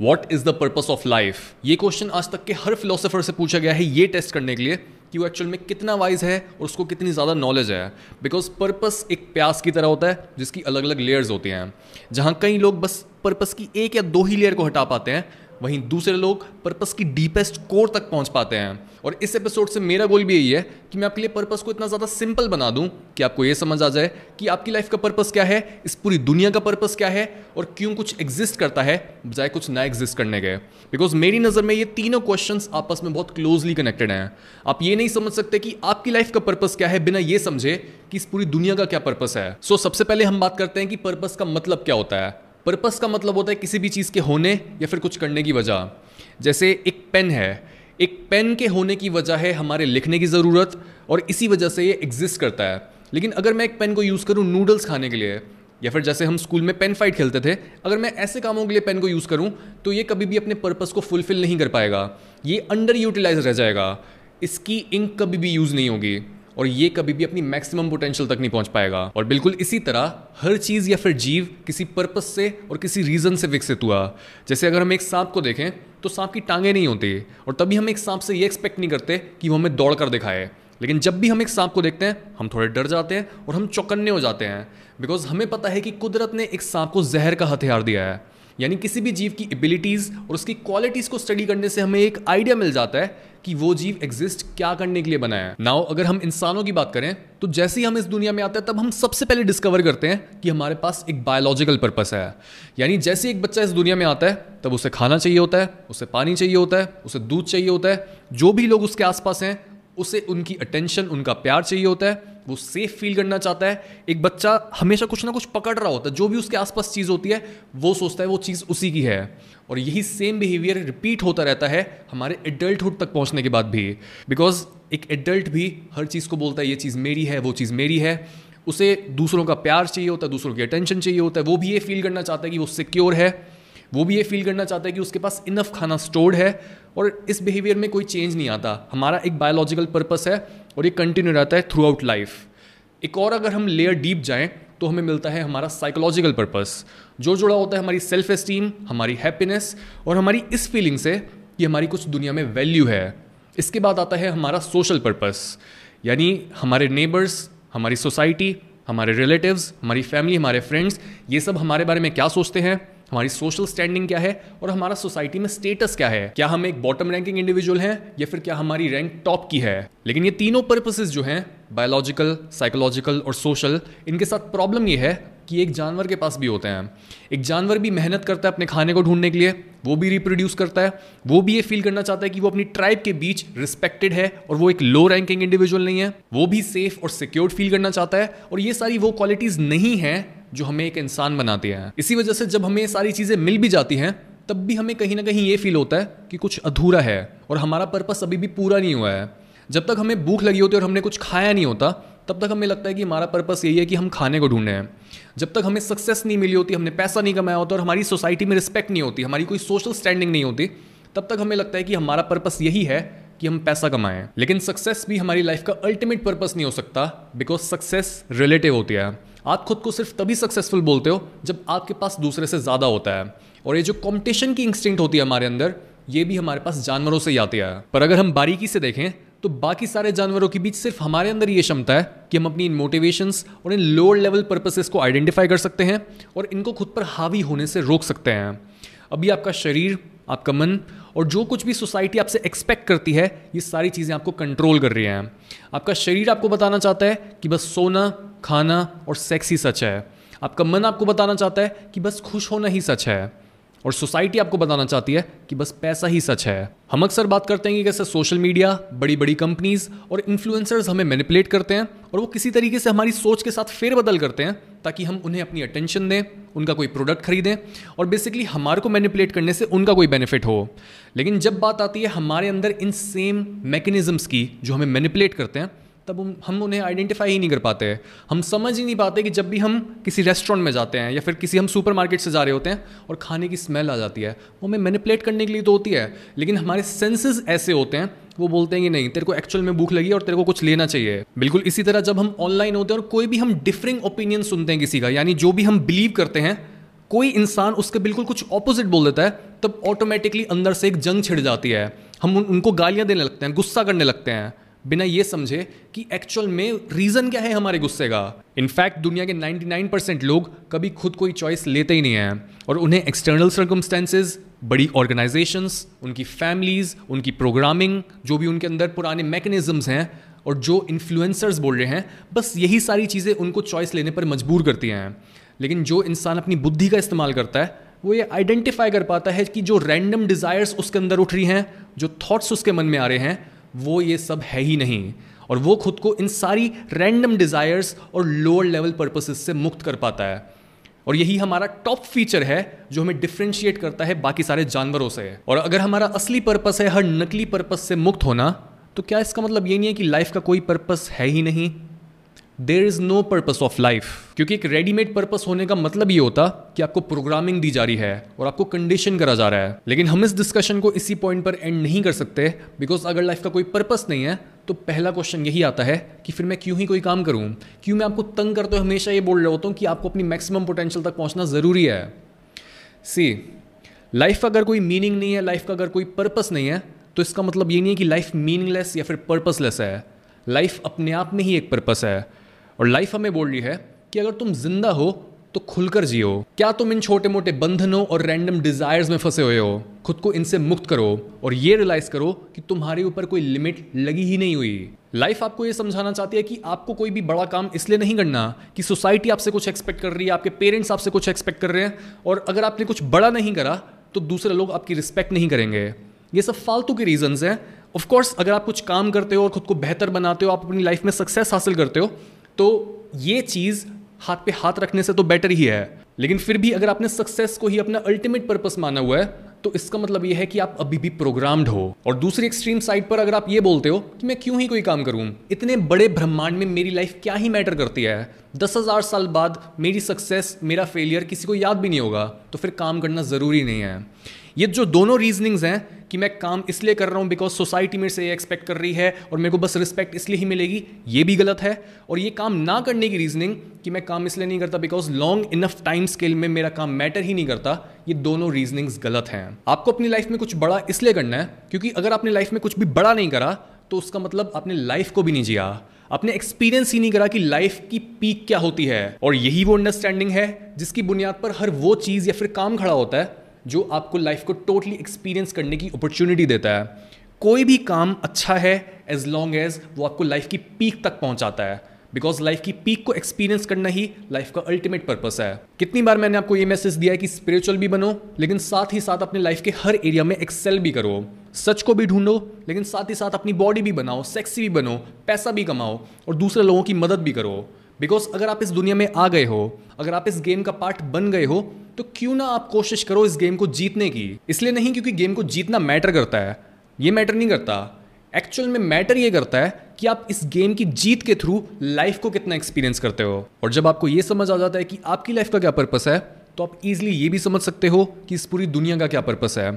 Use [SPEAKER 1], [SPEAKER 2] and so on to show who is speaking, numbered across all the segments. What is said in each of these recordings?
[SPEAKER 1] What is the purpose of life ये question आज तक के हर फिलोसफर से पूछा गया है ये टेस्ट करने के लिए कि वो एक्चुअल में कितना वाइज है और उसको कितनी ज़्यादा नॉलेज है। बिकॉज़ पर्पस एक प्यास की तरह होता है, जिसकी अलग अलग लेयर्स होती हैं। जहाँ कई लोग बस पर्पस की एक या दो ही लेयर को हटा पाते हैं वहीं दूसरे लोग पर्पस की डीपेस्ट कोर तक पहुँच पाते हैं। और इस एपिसोड से मेरा गोल भी यही है कि मैं आपके लिए पर्पस को इतना ज़्यादा सिंपल बना दूँ कि आपको ये समझ आ जाए कि आपकी लाइफ का पर्पस क्या है इस पूरी दुनिया का पर्पस क्या है और क्यों कुछ एग्जिस्ट करता है बजाय कुछ ना एग्जिस्ट करने के। बिकॉज़ मेरी नज़र में ये तीनों क्वेश्चन आपस में बहुत क्लोजली कनेक्टेड हैं। आप ये नहीं समझ सकते कि आपकी लाइफ का पर्पस क्या है बिना ये समझे कि इस पूरी दुनिया का क्या पर्पस है। सो so, सबसे पहले हम बात करते हैं कि पर्पस का मतलब क्या होता है। पर्पस का मतलब होता है किसी भी चीज़ के होने या फिर कुछ करने की वजह। जैसे एक पेन है। एक पेन के होने की वजह है हमारे लिखने की ज़रूरत और इसी वजह से ये एग्जिस्ट करता है। लेकिन अगर मैं एक पेन को यूज़ करूँ नूडल्स खाने के लिए, या फिर जैसे हम स्कूल में पेन फाइट खेलते थे, अगर मैं ऐसे कामों के लिए पेन को यूज़ करूँ तो ये कभी भी अपने पर्पस को फुलफिल नहीं कर पाएगा। ये अंडर यूटिलाइज रह जाएगा। इसकी इंक कभी भी यूज़ नहीं होगी। और ये कभी भी अपनी मैक्सिमम पोटेंशियल तक नहीं पहुँच पाएगा। और बिल्कुल इसी तरह हर चीज़ या फिर जीव किसी पर्पस से और किसी रीज़न से विकसित हुआ। जैसे अगर हम एक सांप को देखें तो सांप की टांगे नहीं होती और तभी हम एक सांप से ये एक्सपेक्ट नहीं करते कि वो हमें दौड़ कर दिखाए। लेकिन जब भी हम एक सांप को देखते हैं, हम थोड़े डर जाते हैं और हम चौकन्ने हो जाते हैं। बिकॉज़ हमें पता है कि कुदरत ने एक सांप को जहर का हथियार दिया है। यानी किसी भी जीव की एबिलिटीज़ और उसकी क्वालिटीज़ को स्टडी करने से हमें एक आइडिया मिल जाता है कि वो जीव एग्जिस्ट क्या करने के लिए बना है। नाउ अगर हम इंसानों की बात करें तो जैसे ही हम इस दुनिया में आते हैं, तब हम सबसे पहले डिस्कवर करते हैं कि हमारे पास एक बायोलॉजिकल पर्पस है। यानी जैसे एक बच्चा इस दुनिया में आता है, तब उसे खाना चाहिए होता है, उसे पानी चाहिए होता है, उसे दूध चाहिए होता है, जो भी लोग उसके आसपास हैं, उसे उनकी अटेंशन उनका प्यार चाहिए होता है वो सेफ़ फील करना चाहता है। एक बच्चा हमेशा कुछ ना कुछ पकड़ रहा होता है। जो भी उसके आसपास चीज़ होती है, वो सोचता है वो चीज़ उसी की है। और यही सेम बिहेवियर रिपीट होता रहता है हमारे एडल्टहुड तक पहुँचने के बाद भी। बिकॉज़ एक एडल्ट भी हर चीज़ को बोलता है, ये चीज़ मेरी है, वो चीज़ मेरी है। उसे दूसरों का प्यार चाहिए होता है, दूसरों की अटेंशन चाहिए होता है। वो भी ये फील करना चाहता है कि वो सिक्योर है। वो भी ये फील करना चाहता है कि उसके पास इनफ खाना स्टोर्ड है और इस बिहेवियर में कोई चेंज नहीं आता। हमारा एक बायोलॉजिकल पर्पस है और ये कंटिन्यू रहता है थ्रू आउट लाइफ एक और अगर हम लेयर डीप जाएँ तो हमें मिलता है हमारा साइकोलॉजिकल पर्पस जो जुड़ा होता है हमारी सेल्फ एस्टीम हमारी हैप्पीनेस और हमारी इस फीलिंग से कि हमारी कुछ दुनिया में वैल्यू है। इसके बाद आता है हमारा सोशल पर्पस यानी हमारे नेबर्स हमारी सोसाइटी हमारे रिलेटिव्स हमारी फैमिली हमारे फ्रेंड्स ये सब हमारे बारे में क्या सोचते हैं? हमारी सोशल स्टैंडिंग क्या है और हमारा सोसाइटी में स्टेटस क्या है? क्या हम एक बॉटम रैंकिंग इंडिविजुअल हैं या फिर क्या हमारी रैंक टॉप की है? लेकिन ये तीनों पर्पसेस जो हैं बायोलॉजिकल साइकोलॉजिकल और सोशल इनके साथ प्रॉब्लम ये है कि एक जानवर के पास भी होते हैं। एक जानवर भी मेहनत करता है अपने खाने को ढूँढने के लिए, वो भी रिप्रोड्यूस करता है, वो भी ये फील करना चाहता है कि वो अपनी ट्राइब के बीच रिस्पेक्टेड है और वो एक लो रैंकिंग इंडिविजुअल नहीं है। वो भी सेफ़ और सिक्योर्ड फील करना चाहता है और ये सारी वो क्वालिटीज नहीं है जो हमें एक इंसान बनाती है। इसी वजह से जब हमें ये सारी चीज़ें मिल भी जाती हैं, तब भी हमें कहीं ना कहीं ये फील होता है कि कुछ अधूरा है और हमारा पर्पस अभी भी पूरा नहीं हुआ है। जब तक हमें भूख लगी होती है और हमने कुछ खाया नहीं होता, तब तक हमें लगता है कि हमारा पर्पस यही है कि हम खाने को ढूंढे। हैं जब तक हमें सक्सेस नहीं मिली होती, हमने पैसा नहीं कमाया होता और हमारी सोसाइटी में रिस्पेक्ट नहीं होती, हमारी कोई सोशल स्टैंडिंग नहीं होती, तब तक हमें लगता है कि हमारा पर्पस यही है कि हम पैसा कमाएँ। लेकिन सक्सेस भी हमारी लाइफ का अल्टीमेट पर्पस नहीं हो सकता बिकॉज़ सक्सेस रिलेटिव होती है। आप खुद को सिर्फ़ तभी सक्सेसफुल बोलते हो जब आपके पास दूसरे से ज़्यादा होता है। और ये जो कॉम्पिटिशन की इंस्टिंक्ट होती है हमारे अंदर, ये भी हमारे पास जानवरों से ही आती है। पर अगर हम बारीकी से देखें तो बाकी सारे जानवरों के बीच सिर्फ़ हमारे अंदर ये क्षमता है कि हम अपनी इन मोटिवेशंस और इन लोअर लेवल पर्पसेस को आइडेंटिफाई कर सकते हैं और इनको खुद पर हावी होने से रोक सकते हैं। अभी आपका शरीर, आपका मन और जो कुछ भी सोसाइटी आपसे एक्सपेक्ट करती है, ये सारी चीज़ें आपको कंट्रोल कर रही हैं। आपका शरीर आपको बताना चाहता है कि बस सोना खाना और सेक्स ही सच है। आपका मन आपको बताना चाहता है कि बस खुश होना ही सच है और सोसाइटी आपको बताना चाहती है कि बस पैसा ही सच है। हम अक्सर बात करते हैं कि कैसे सोशल मीडिया बड़ी बड़ी कंपनीज़ और इन्फ्लुएंसर्स हमें मैनिपुलेट करते हैं और वो किसी तरीके से हमारी सोच के साथ फेरबदल करते हैं ताकि हम उन्हें अपनी अटेंशन दें, उनका कोई प्रोडक्ट खरीदें और बेसिकली हमारे को मैनिपुलेट करने से उनका कोई बेनिफिट हो। लेकिन जब बात आती है हमारे अंदर इन सेम मैकेनिज्म्स की जो हमें मैनिपुलेट करते हैं तब हम उन्हें आइडेंटिफाई ही नहीं कर पाते हम समझ ही नहीं पाते कि जब भी हम किसी रेस्टोरेंट में जाते हैं या फिर किसी हम सुपर मार्केट से जा रहे होते हैं और खाने की स्मेल आ जाती है वो हमें मैनिपुलेट करने के लिए तो होती है लेकिन हमारे सेंसेस ऐसे होते हैं वो बोलते हैं कि नहीं तेरे को एक्चुअल में भूख लगी और तेरे को कुछ लेना चाहिए। बिल्कुल इसी तरह जब हम ऑनलाइन होते हैं और कोई भी हम डिफरिंग ओपिनियन सुनते हैं किसी का यानी जो भी हम बिलीव करते हैं कोई इंसान उसके बिल्कुल कुछ ऑपोजिट बोल देता है तब ऑटोमेटिकली अंदर से एक जंग छिड़ जाती है। हम उन, उनको गालियाँ देने लगते हैं गुस्सा करने लगते हैं। बिना ये समझे कि एक्चुअल में रीजन क्या है हमारे गुस्से का? इनफैक्ट दुनिया के 99 परसेंट लोग कभी खुद कोई चॉइस लेते ही नहीं हैं और उन्हें एक्सटर्नल सर्कमस्टेंसेज बड़ी ऑर्गेनाइजेशंस उनकी फैमिलीज़ उनकी प्रोग्रामिंग जो भी उनके अंदर पुराने मैकेनिज्म्स हैं और जो इन्फ्लुएंसर्स बोल रहे हैं, बस यही सारी चीज़ें उनको चॉइस लेने पर मजबूर करती हैं। लेकिन जो इंसान अपनी बुद्धि का इस्तेमाल करता है, वो ये आइडेंटिफाई कर पाता है कि जो रैंडम डिज़ायर्स उसके अंदर उठ रही हैं, जो थॉट्स उसके मन में आ रहे हैं वो ये सब है ही नहीं। और वो खुद को इन सारी रैंडम डिज़ायर्स और लोअर लेवल पर्पसेस से मुक्त कर पाता है। और यही हमारा टॉप फीचर है, जो हमें डिफ्रेंशिएट करता है बाकी सारे जानवरों से। और अगर हमारा असली पर्पस है, हर नकली पर्पस से मुक्त होना तो क्या इसका मतलब ये नहीं है कि लाइफ का कोई पर्पस है ही नहीं? There is no purpose of life क्योंकि एक रेडीमेड पर्पस होने का मतलब ये होता कि आपको प्रोग्रामिंग दी जा रही है और आपको कंडीशन करा जा रहा है। लेकिन हम इस डिस्कशन को इसी पॉइंट पर एंड नहीं कर सकते बिकॉज़ अगर लाइफ का कोई पर्पस नहीं है तो पहला क्वेश्चन यही आता है कि फिर मैं क्यों ही कोई काम करूँ? क्यों मैं आपको तंग करते हुए हमेशा ये बोल रहा होता हूँ कि आपको अपनी मैक्सिमम पोटेंशियल तक पहुँचना ज़रूरी है? सी लाइफ का अगर कोई मीनिंग नहीं है लाइफ का अगर कोई पर्पस नहीं है तो इसका मतलब ये नहीं है कि लाइफ मीनिंगलेस या फिर पर्पसलेस है। लाइफ अपने आप में ही एक पर्पस है। और लाइफ हमें बोल रही है कि अगर तुम ज़िंदा हो तो खुलकर जियो। क्या तुम इन छोटे मोटे बंधनों और रैंडम डिजायर्स में फंसे हुए हो? खुद को इनसे मुक्त करो और ये रियलाइज़ करो कि तुम्हारे ऊपर कोई लिमिट लगी ही नहीं हुई। लाइफ आपको ये समझाना चाहती है कि आपको कोई भी बड़ा काम इसलिए नहीं करना कि सोसाइटी आपसे कुछ एक्सपेक्ट कर रही है, आपके पेरेंट्स आपसे कुछ एक्सपेक्ट कर रहे हैं और अगर आपने कुछ बड़ा नहीं करा तो दूसरे लोग आपकी रिस्पेक्ट नहीं करेंगे। ये सब फालतू के रीजंस हैं। ऑफकोर्स अगर आप कुछ काम करते हो और खुद को बेहतर बनाते हो, आप अपनी लाइफ में सक्सेस हासिल करते हो तो ये चीज़ हाथ पे हाथ रखने से तो बेटर ही है। लेकिन फिर भी अगर आपने सक्सेस को ही अपना अल्टीमेट पर्पस माना हुआ है तो इसका मतलब यह है कि आप अभी भी प्रोग्राम्ड हो। और दूसरी एक्सट्रीम साइड पर अगर आप ये बोलते हो कि मैं क्यों ही कोई काम करूँ? इतने बड़े ब्रह्मांड में मेरी लाइफ क्या ही मैटर करती है? दस हज़ार साल बाद मेरी सक्सेस मेरा फेलियर किसी को याद भी नहीं होगा तो फिर काम करना ज़रूरी नहीं है। ये जो दोनों रीजनिंग्स हैं कि मैं काम इसलिए कर रहा हूँ बिकॉज़ सोसाइटी मेरे से ये एक्सपेक्ट कर रही है और मेरे को बस रिस्पेक्ट इसलिए ही मिलेगी, ये भी गलत है। और ये काम ना करने की रीजनिंग कि मैं काम इसलिए नहीं करता because long enough time scale में मेरा काम मैटर ही नहीं करता, ये दोनों रीजनिंग्स गलत हैं। आपको अपनी लाइफ में कुछ बड़ा इसलिए करना है क्योंकि अगर आपने लाइफ में कुछ भी बड़ा नहीं करा तो उसका मतलब आपने लाइफ को भी नहीं जिया। आपने एक्सपीरियंस ही नहीं करा कि लाइफ की पीक क्या होती है। और यही वो अंडरस्टैंडिंग है जिसकी बुनियाद पर हर वो चीज़ या फिर काम खड़ा होता है जो आपको लाइफ को टोटली एक्सपीरियंस करने की अपॉर्चुनिटी देता है। कोई भी काम अच्छा है एज लॉन्ग एज वो आपको लाइफ की पीक तक पहुंचाता है। बिकॉज़ लाइफ की पीक को एक्सपीरियंस करना ही लाइफ का अल्टीमेट पर्पस है। कितनी बार मैंने आपको ये मैसेज दिया है कि स्पिरिचुअल भी बनो, लेकिन साथ ही साथ अपने लाइफ के हर एरिया में एक्सेल भी करो। सच को भी ढूंढो, लेकिन साथ ही साथ अपनी बॉडी भी बनाओ सेक्सी भी बनो, पैसा भी कमाओ, और दूसरे लोगों की मदद भी करो। बिकॉज़ अगर आप इस दुनिया में आ गए हो, अगर आप इस गेम का पार्ट बन गए हो तो क्यों ना आप कोशिश करो इस गेम को जीतने की? इसलिए नहीं क्योंकि गेम को जीतना मैटर करता है। ये मैटर नहीं करता। एक्चुअल में मैटर ये करता है कि आप इस गेम की जीत के थ्रू लाइफ को कितना एक्सपीरियंस करते हो। और जब आपको ये समझ आ जाता है कि आपकी लाइफ का क्या पर्पस है तो आप इजीली ये भी समझ सकते हो कि इस पूरी दुनिया का क्या पर्पस है।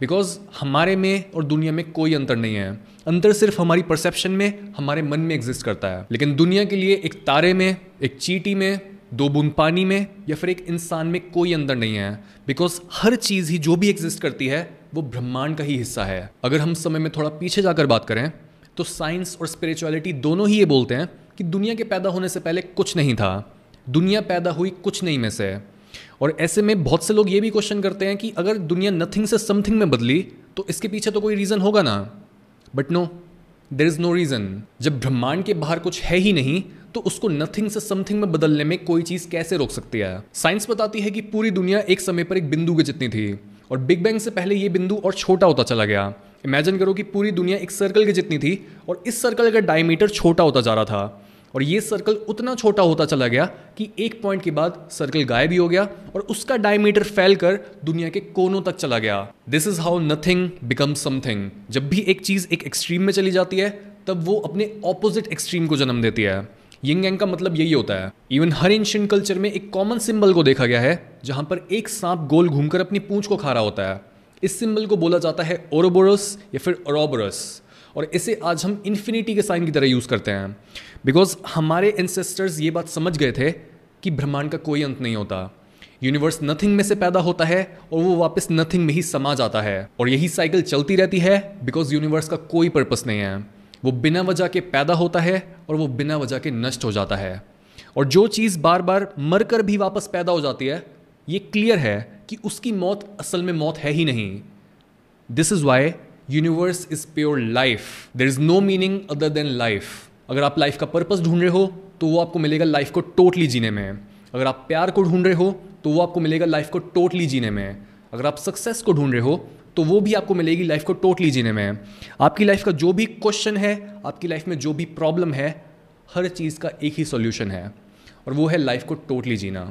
[SPEAKER 1] बिकॉज़ हमारे में और दुनिया में कोई अंतर नहीं है। अंतर सिर्फ़ हमारी परसेप्शन में, हमारे मन में एग्जिस्ट करता है। लेकिन दुनिया के लिए एक तारे में, एक चीटी में, दो बूंद पानी में या फिर एक इंसान में कोई अंतर नहीं है। बिकॉज़ हर चीज़ ही जो भी एग्जिस्ट करती है, वो ब्रह्मांड का ही हिस्सा है। अगर हम समय में थोड़ा पीछे जाकर बात करें तो साइंस और स्पिरिचुअलिटी दोनों ही ये बोलते हैं कि दुनिया के पैदा होने से पहले कुछ नहीं था। दुनिया पैदा हुई कुछ नहीं में से। और ऐसे में बहुत से लोग ये भी क्वेश्चन करते हैं कि अगर दुनिया नथिंग से समथिंग में बदली तो इसके पीछे तो कोई रीज़न होगा ना? But no there is no reason जब ब्रह्मांड के बाहर कुछ है ही नहीं तो उसको नथिंग से समथिंग में बदलने में कोई चीज़ कैसे रोक सकती है? साइंस बताती है कि पूरी दुनिया एक समय पर एक बिंदु के जितनी थी, और बिग बैंग से पहले ये बिंदु और छोटा होता चला गया। इमेजिन करो कि पूरी दुनिया एक सर्कल की जितनी थी, और इस सर्कल का डायमीटर छोटा होता जा रहा था। और ये सर्कल उतना छोटा होता चला गया कि एक पॉइंट के बाद सर्कल गायब ही हो गया और उसका डायमीटर फैल कर दुनिया के कोनों तक चला गया। This is how nothing become something जब भी एक चीज़ एक एक्सट्रीम में चली जाती है, तब वो अपने ऑपोजिट एक्सट्रीम को जन्म देती है। यिंग एंग का मतलब यही होता है। इवन हर एंशियंट कल्चर में एक कॉमन सिंबल को देखा गया है, जहाँ पर एक सांप गोल घूमकर अपनी पूंछ को खा रहा होता है। इस सिंबल को बोला जाता है ओरोबोरस या फिर ओरोबोरस और इसे आज हम इन्फिनिटी के साइन की तरह यूज़ करते हैं। बिकॉज़ हमारे एंसेस्टर्स ये बात समझ गए थे कि ब्रह्मांड का कोई अंत नहीं होता। यूनिवर्स नथिंग में से पैदा होता है और वो वापस नथिंग में ही समा जाता है। और यही साइकिल चलती रहती है बिकॉज़ यूनिवर्स का कोई पर्पस नहीं है। वो बिना वजह के पैदा होता है और वो बिना वजह के नष्ट हो जाता है। और जो चीज़ बार बार मर कर भी वापस पैदा हो जाती है, ये क्लियर है कि उसकी मौत असल में मौत है ही नहीं। This is why universe is pure life there is no meaning other than life अगर आप लाइफ का पर्पज ढूंढ रहे हो तो वो आपको मिलेगा लाइफ को टोटली जीने में. अगर आप प्यार को ढूंढ रहे हो तो वो आपको मिलेगा लाइफ को टोटली जीने में. अगर आप सक्सेस को ढूंढ रहे हो तो वो भी आपको मिलेगी लाइफ को टोटली जीने में. आपकी लाइफ का जो भी क्वेश्चन है, आपकी लाइफ में जो भी प्रॉब्लम है, हर चीज़ का एक ही सॉल्यूशन है. और वो है लाइफ को टोटली जीना.